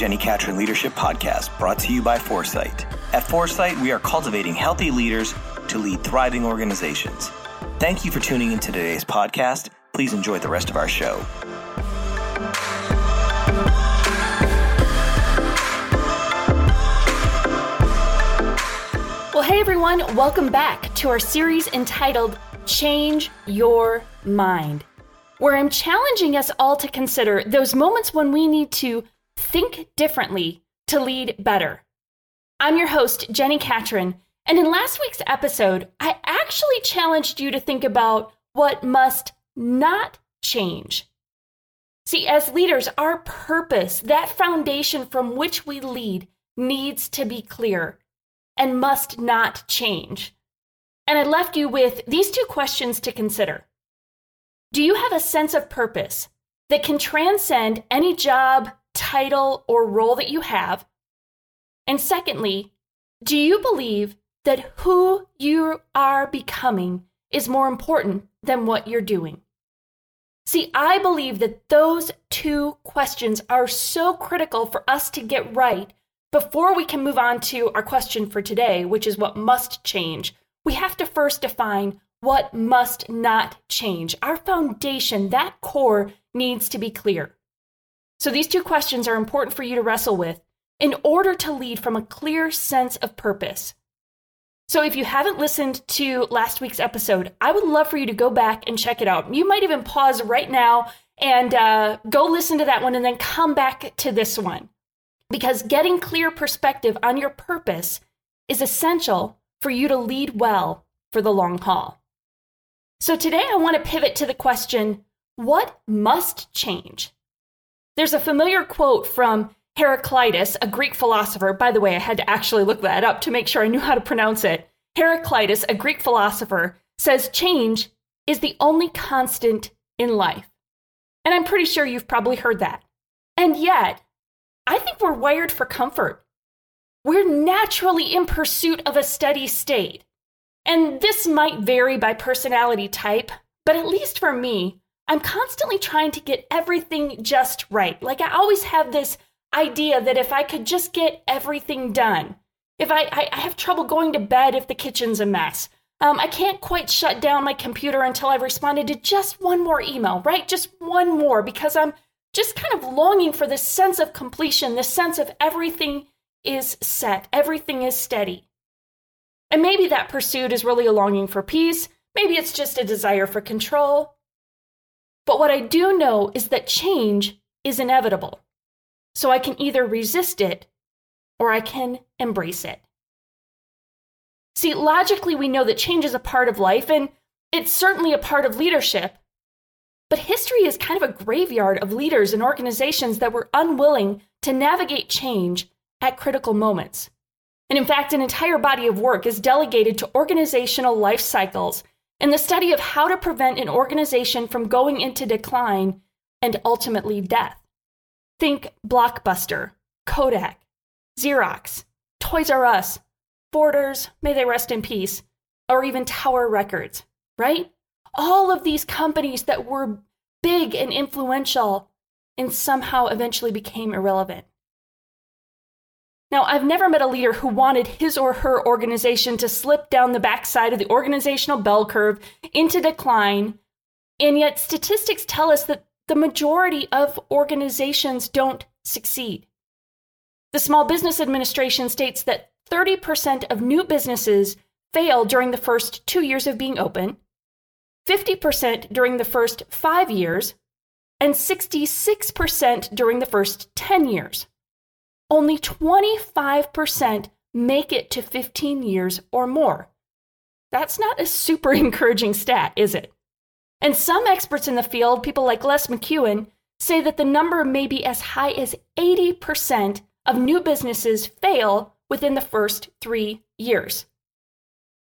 Jenni Catron Leadership Podcast, brought to you by 4Sight. At 4Sight, we are cultivating healthy leaders to lead thriving organizations. Thank you for tuning into today's podcast. Please enjoy the rest of our show. Well, hey everyone, welcome back to our series entitled Change Your Mind where I'm challenging us all to consider those moments when we need to think differently to lead better. I'm your host, Jenni Catron, and in last week's episode, I actually challenged you to think about what must not change. See, as leaders, our purpose, that foundation from which we lead, needs to be clear and must not change. And I left you with these two questions to consider. Do you have a sense of purpose that can transcend any job, title, or role that you have? And secondly, do you believe that who you are becoming is more important than what you're doing? See, I believe that those two questions are so critical for us to get right before we can move on to our question for today, which is what must change. We have to first define what must not change. Our foundation, that core, needs to be clear. So these two questions are important for you to wrestle with in order to lead from a clear sense of purpose. So if you haven't listened to last week's episode, I would love for you to go back and check it out. You might even pause right now and uh, go listen to that one and then come back to this one. Because getting clear perspective on your purpose is essential for you to lead well for the long haul. So today I want to pivot to the question what must change? There's a familiar quote from Heraclitus, a Greek philosopher. By the way, I had to actually look that up to make sure I knew how to pronounce it. Heraclitus, a Greek philosopher, says change is the only constant in life. And I'm pretty sure you've probably heard that. And yet, I think we're wired for comfort. We're naturally in pursuit of a steady state. And this might vary by personality type, but at least for me, I'm constantly trying to get everything just right. Like I always have this idea that if I could just get everything done, if I, I, I have trouble going to bed if the kitchen's a mess, um, I can't quite shut down my computer until I've responded to just one more email, right? Just one more, because I'm just kind of longing for this sense of completion, this sense of everything is set, everything is steady. And maybe that pursuit is really a longing for peace. Maybe it's just a desire for control. But what I do know is that change is inevitable. So I can either resist it or I can embrace it. See, logically, we know that change is a part of life and it's certainly a part of leadership. But history is kind of a graveyard of leaders and organizations that were unwilling to navigate change at critical moments. And in fact, an entire body of work is delegated to organizational life cycles and the study of how to prevent an organization from going into decline and ultimately death. Think Blockbuster, Kodak, Xerox, Toys R Us, Borders, may they rest in peace, or even Tower Records, right? All of these companies that were big and influential and somehow eventually became irrelevant. Now, I've never met a leader who wanted his or her organization to slip down the backside of the organizational bell curve into decline, and yet statistics tell us that the majority of organizations don't succeed. The Small Business Administration states that 30% of new businesses fail during the first two years of being open, 50% during the first five years, and 66% during the first 10 years only 25% make it to 15 years or more. That's not a super encouraging stat, is it? And some experts in the field, people like Les McEwen, say that the number may be as high as 80% of new businesses fail within the first three years.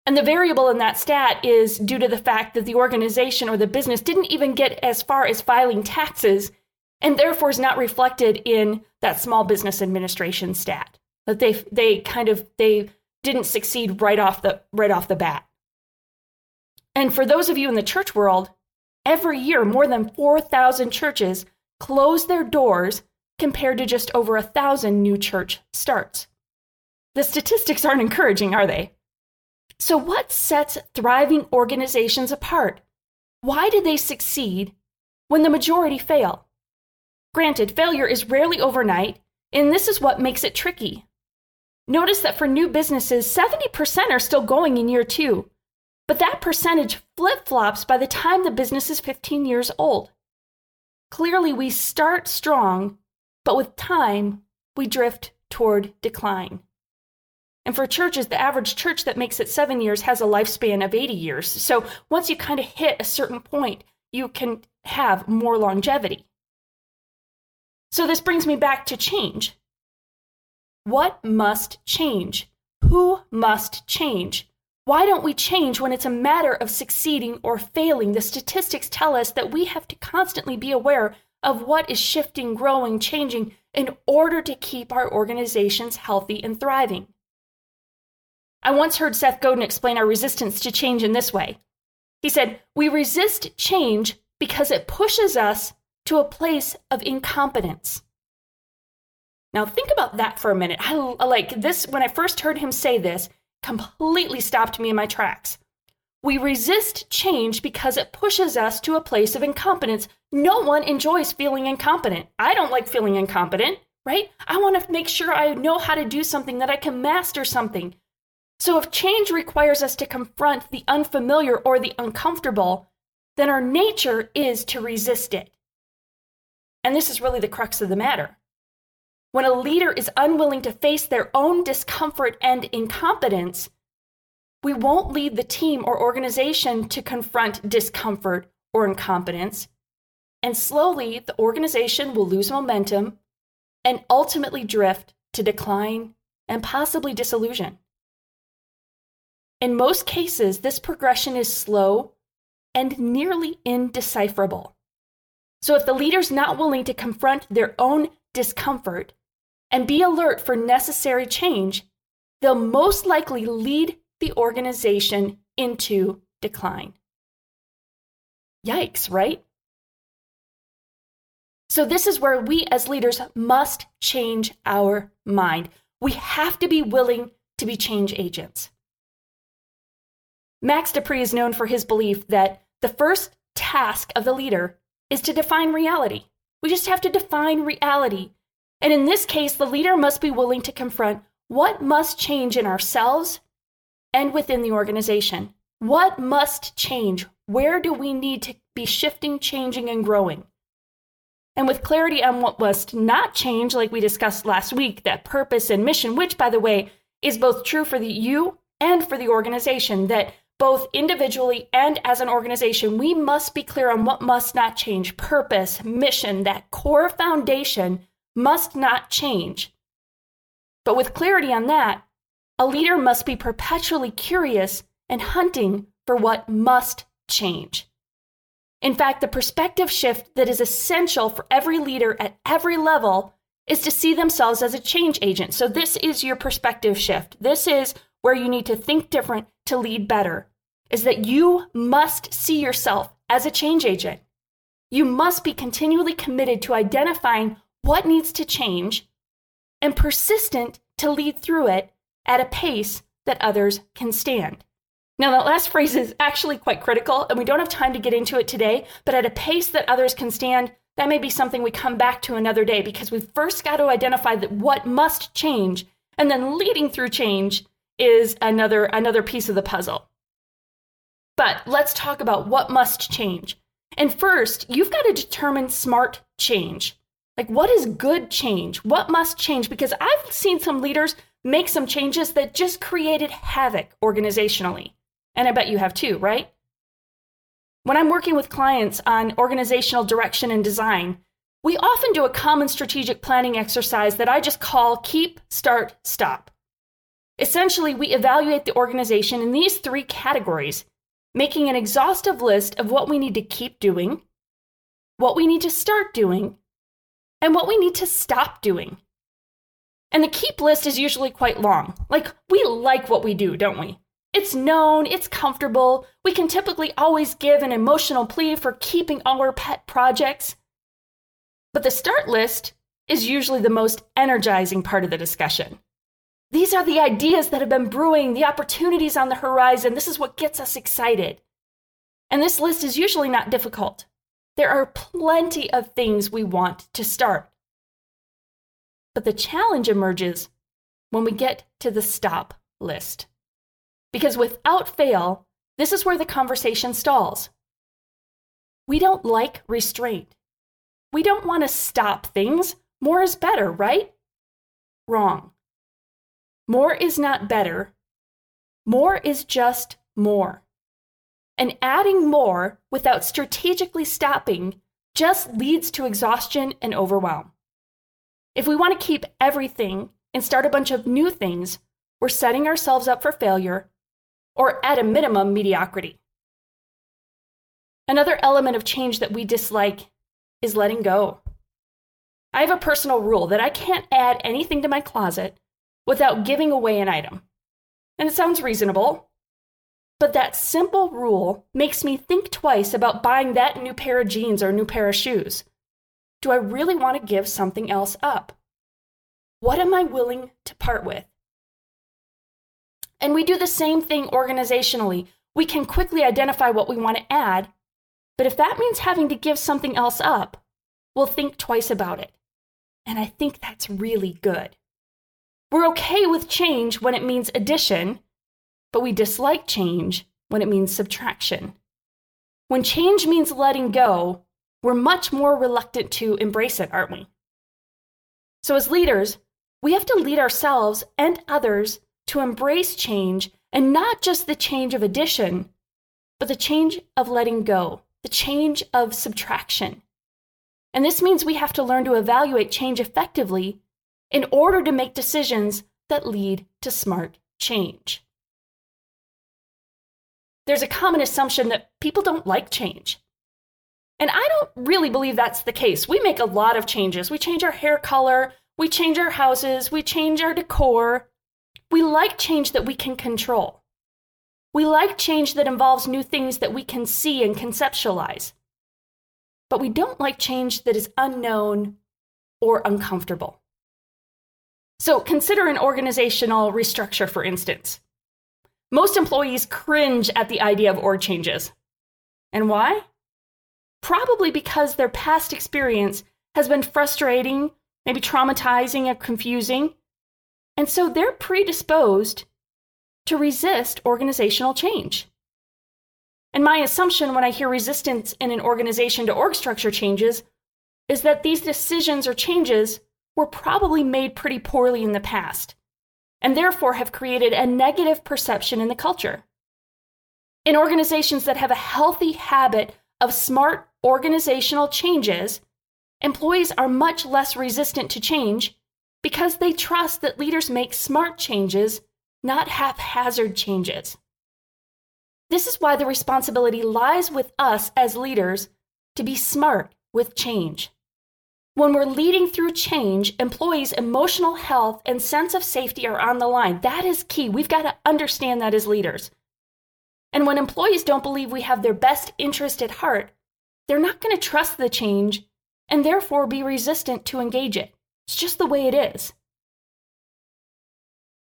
And the variable in that stat is due to the fact that the organization or the business didn't even get as far as filing taxes and therefore is not reflected in that small business administration stat that they they kind of they didn't succeed right off the right off the bat. And for those of you in the church world, every year more than 4,000 churches close their doors compared to just over a thousand new church starts. The statistics aren't encouraging, are they? So, what sets thriving organizations apart? Why do they succeed when the majority fail? Granted, failure is rarely overnight, and this is what makes it tricky. Notice that for new businesses, 70% are still going in year two, but that percentage flip flops by the time the business is 15 years old. Clearly, we start strong, but with time, we drift toward decline. And for churches, the average church that makes it seven years has a lifespan of 80 years. So once you kind of hit a certain point, you can have more longevity. So this brings me back to change. What must change? Who must change? Why don't we change when it's a matter of succeeding or failing? The statistics tell us that we have to constantly be aware of what is shifting, growing, changing in order to keep our organizations healthy and thriving. I once heard Seth Godin explain our resistance to change in this way. He said, We resist change because it pushes us to a place of incompetence. Now, think about that for a minute. I like this, when I first heard him say this, completely stopped me in my tracks. We resist change because it pushes us to a place of incompetence. No one enjoys feeling incompetent. I don't like feeling incompetent, right? I want to make sure I know how to do something, that I can master something. So if change requires us to confront the unfamiliar or the uncomfortable, then our nature is to resist it. And this is really the crux of the matter. When a leader is unwilling to face their own discomfort and incompetence, we won't lead the team or organization to confront discomfort or incompetence. And slowly, the organization will lose momentum and ultimately drift to decline and possibly disillusion. In most cases, this progression is slow and nearly indecipherable. So, if the leader's not willing to confront their own discomfort and be alert for necessary change, they'll most likely lead the organization into decline. Yikes, right? So, this is where we as leaders must change our mind. We have to be willing to be change agents. Max De Pree is known for his belief that the first task of the leader is to define reality. We just have to define reality. And in this case, the leader must be willing to confront what must change in ourselves and within the organization. What must change? Where do we need to be shifting, changing, and growing? And with clarity on what must not change, like we discussed last week, that purpose and mission, which, by the way, is both true for the you and for the organization, that both individually and as an organization, we must be clear on what must not change. Purpose, mission, that core foundation must not change. But with clarity on that, a leader must be perpetually curious and hunting for what must change. In fact, the perspective shift that is essential for every leader at every level is to see themselves as a change agent. So, this is your perspective shift. This is where you need to think different to lead better is that you must see yourself as a change agent. You must be continually committed to identifying what needs to change and persistent to lead through it at a pace that others can stand. Now, that last phrase is actually quite critical, and we don't have time to get into it today, but at a pace that others can stand, that may be something we come back to another day because we've first got to identify that what must change, and then leading through change is another another piece of the puzzle. But let's talk about what must change. And first, you've got to determine smart change. Like, what is good change? What must change? Because I've seen some leaders make some changes that just created havoc organizationally. And I bet you have too, right? When I'm working with clients on organizational direction and design, we often do a common strategic planning exercise that I just call keep, start, stop. Essentially, we evaluate the organization in these three categories, making an exhaustive list of what we need to keep doing, what we need to start doing, and what we need to stop doing. And the keep list is usually quite long. Like, we like what we do, don't we? It's known, it's comfortable. We can typically always give an emotional plea for keeping our pet projects. But the start list is usually the most energizing part of the discussion. These are the ideas that have been brewing, the opportunities on the horizon. This is what gets us excited. And this list is usually not difficult. There are plenty of things we want to start. But the challenge emerges when we get to the stop list. Because without fail, this is where the conversation stalls. We don't like restraint. We don't want to stop things. More is better, right? Wrong. More is not better. More is just more. And adding more without strategically stopping just leads to exhaustion and overwhelm. If we want to keep everything and start a bunch of new things, we're setting ourselves up for failure or, at a minimum, mediocrity. Another element of change that we dislike is letting go. I have a personal rule that I can't add anything to my closet without giving away an item. And it sounds reasonable, but that simple rule makes me think twice about buying that new pair of jeans or new pair of shoes. Do I really want to give something else up? What am I willing to part with? And we do the same thing organizationally. We can quickly identify what we want to add, but if that means having to give something else up, we'll think twice about it. And I think that's really good. We're okay with change when it means addition, but we dislike change when it means subtraction. When change means letting go, we're much more reluctant to embrace it, aren't we? So, as leaders, we have to lead ourselves and others to embrace change and not just the change of addition, but the change of letting go, the change of subtraction. And this means we have to learn to evaluate change effectively in order to make decisions that lead to smart change. There's a common assumption that people don't like change. And I don't really believe that's the case. We make a lot of changes. We change our hair color, we change our houses, we change our decor. We like change that we can control. We like change that involves new things that we can see and conceptualize. But we don't like change that is unknown or uncomfortable. So consider an organizational restructure, for instance. Most employees cringe at the idea of org changes. And why? Probably because their past experience has been frustrating, maybe traumatizing or confusing. And so they're predisposed to resist organizational change. And my assumption when I hear resistance in an organization to org structure changes is that these decisions or changes were probably made pretty poorly in the past, and therefore have created a negative perception in the culture. In organizations that have a healthy habit of smart organizational changes, employees are much less resistant to change because they trust that leaders make smart changes, not haphazard changes. This is why the responsibility lies with us as leaders to be smart with change. When we're leading through change, employees' emotional health and sense of safety are on the line. That is key. We've got to understand that as leaders. And when employees don't believe we have their best interest at heart, they're not going to trust the change and therefore be resistant to engage it. It's just the way it is.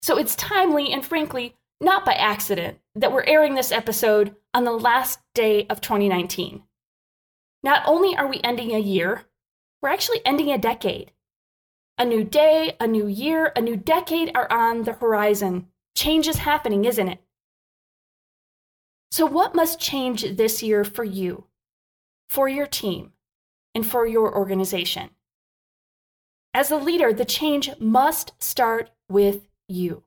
So it's timely and frankly, not by accident, that we're airing this episode on the last day of 2019. Not only are we ending a year, we're actually ending a decade. A new day, a new year, a new decade are on the horizon. Change is happening, isn't it? So, what must change this year for you, for your team, and for your organization? As a leader, the change must start with you.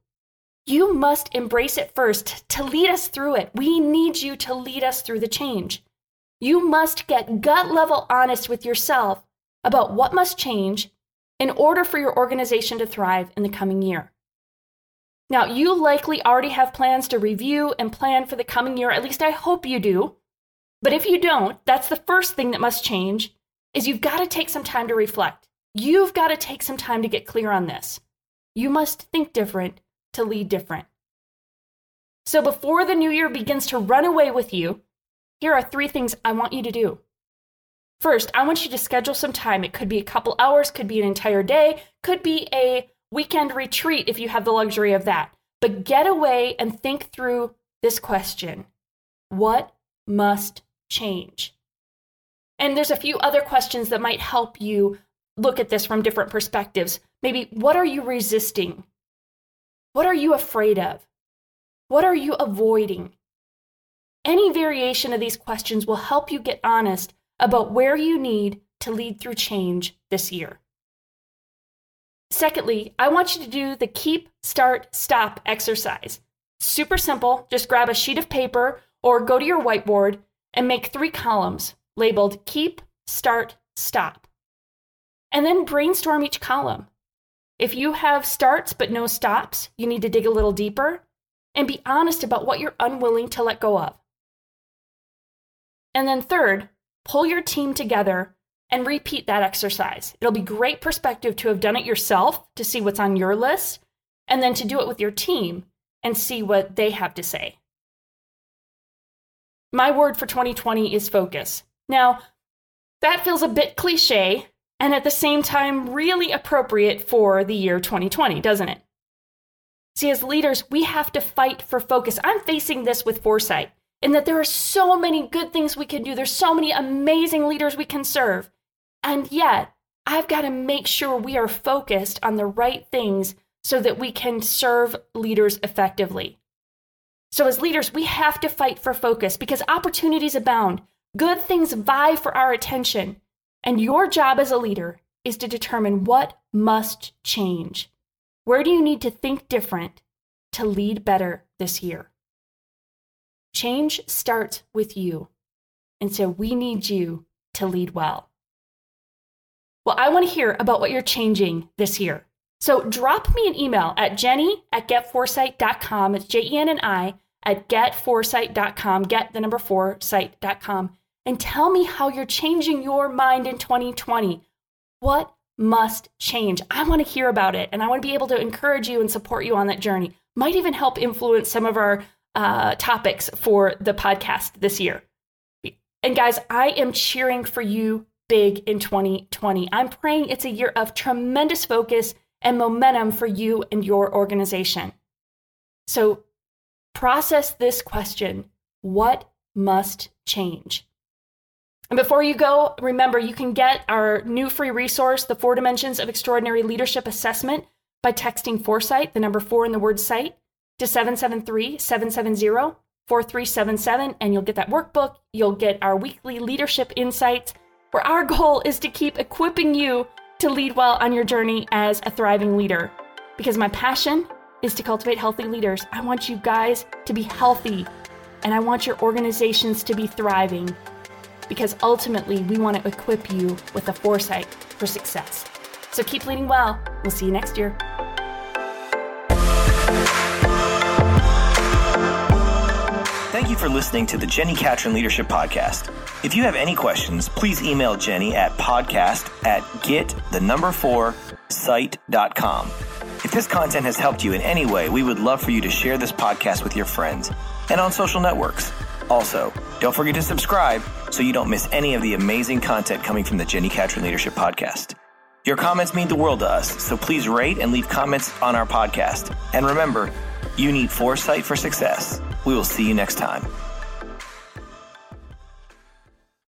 You must embrace it first to lead us through it. We need you to lead us through the change. You must get gut level honest with yourself about what must change in order for your organization to thrive in the coming year. Now, you likely already have plans to review and plan for the coming year, at least I hope you do. But if you don't, that's the first thing that must change is you've got to take some time to reflect. You've got to take some time to get clear on this. You must think different to lead different. So before the new year begins to run away with you, here are three things I want you to do. First, I want you to schedule some time. It could be a couple hours, could be an entire day, could be a weekend retreat if you have the luxury of that. But get away and think through this question What must change? And there's a few other questions that might help you look at this from different perspectives. Maybe, what are you resisting? What are you afraid of? What are you avoiding? Any variation of these questions will help you get honest about where you need to lead through change this year. Secondly, I want you to do the keep, start, stop exercise. Super simple. Just grab a sheet of paper or go to your whiteboard and make three columns labeled keep, start, stop. And then brainstorm each column. If you have starts but no stops, you need to dig a little deeper and be honest about what you're unwilling to let go of. And then, third, pull your team together and repeat that exercise. It'll be great perspective to have done it yourself to see what's on your list, and then to do it with your team and see what they have to say. My word for 2020 is focus. Now, that feels a bit cliche and at the same time really appropriate for the year 2020, doesn't it? See, as leaders, we have to fight for focus. I'm facing this with foresight in that there are so many good things we can do. There's so many amazing leaders we can serve. And yet, I've got to make sure we are focused on the right things so that we can serve leaders effectively. So, as leaders, we have to fight for focus because opportunities abound. Good things vie for our attention. And your job as a leader is to determine what must change. Where do you need to think different to lead better this year? Change starts with you. And so we need you to lead well. Well, I want to hear about what you're changing this year. So drop me an email at jenni at get4sight.com. It's J E N N I at get4sight.com, get the number four site.com, and tell me how you're changing your mind in 2020. What must change? I want to hear about it, and I want to be able to encourage you and support you on that journey. Might even help influence some of our uh, topics for the podcast this year. And guys, I am cheering for you big in 2020. I'm praying it's a year of tremendous focus and momentum for you and your organization. So process this question What must change? And before you go, remember you can get our new free resource, The Four Dimensions of Extraordinary Leadership Assessment, by texting 4Sight, the number four in the word sight, to 773 770 4377, and you'll get that workbook. You'll get our weekly leadership insights, where our goal is to keep equipping you to lead well on your journey as a thriving leader. Because my passion is to cultivate healthy leaders. I want you guys to be healthy, and I want your organizations to be thriving. Because ultimately, we want to equip you with the foresight for success. So keep leading well. We'll see you next year. Thank you for listening to the Jenni Catron Leadership Podcast. If you have any questions, please email Jenni at podcast at get the number four site.com. If this content has helped you in any way, we would love for you to share this podcast with your friends and on social networks. Also, don't forget to subscribe so you don't miss any of the amazing content coming from the Jenni Catron Leadership Podcast. Your comments mean the world to us, so please rate and leave comments on our podcast. And remember, you need foresight for success. We will see you next time.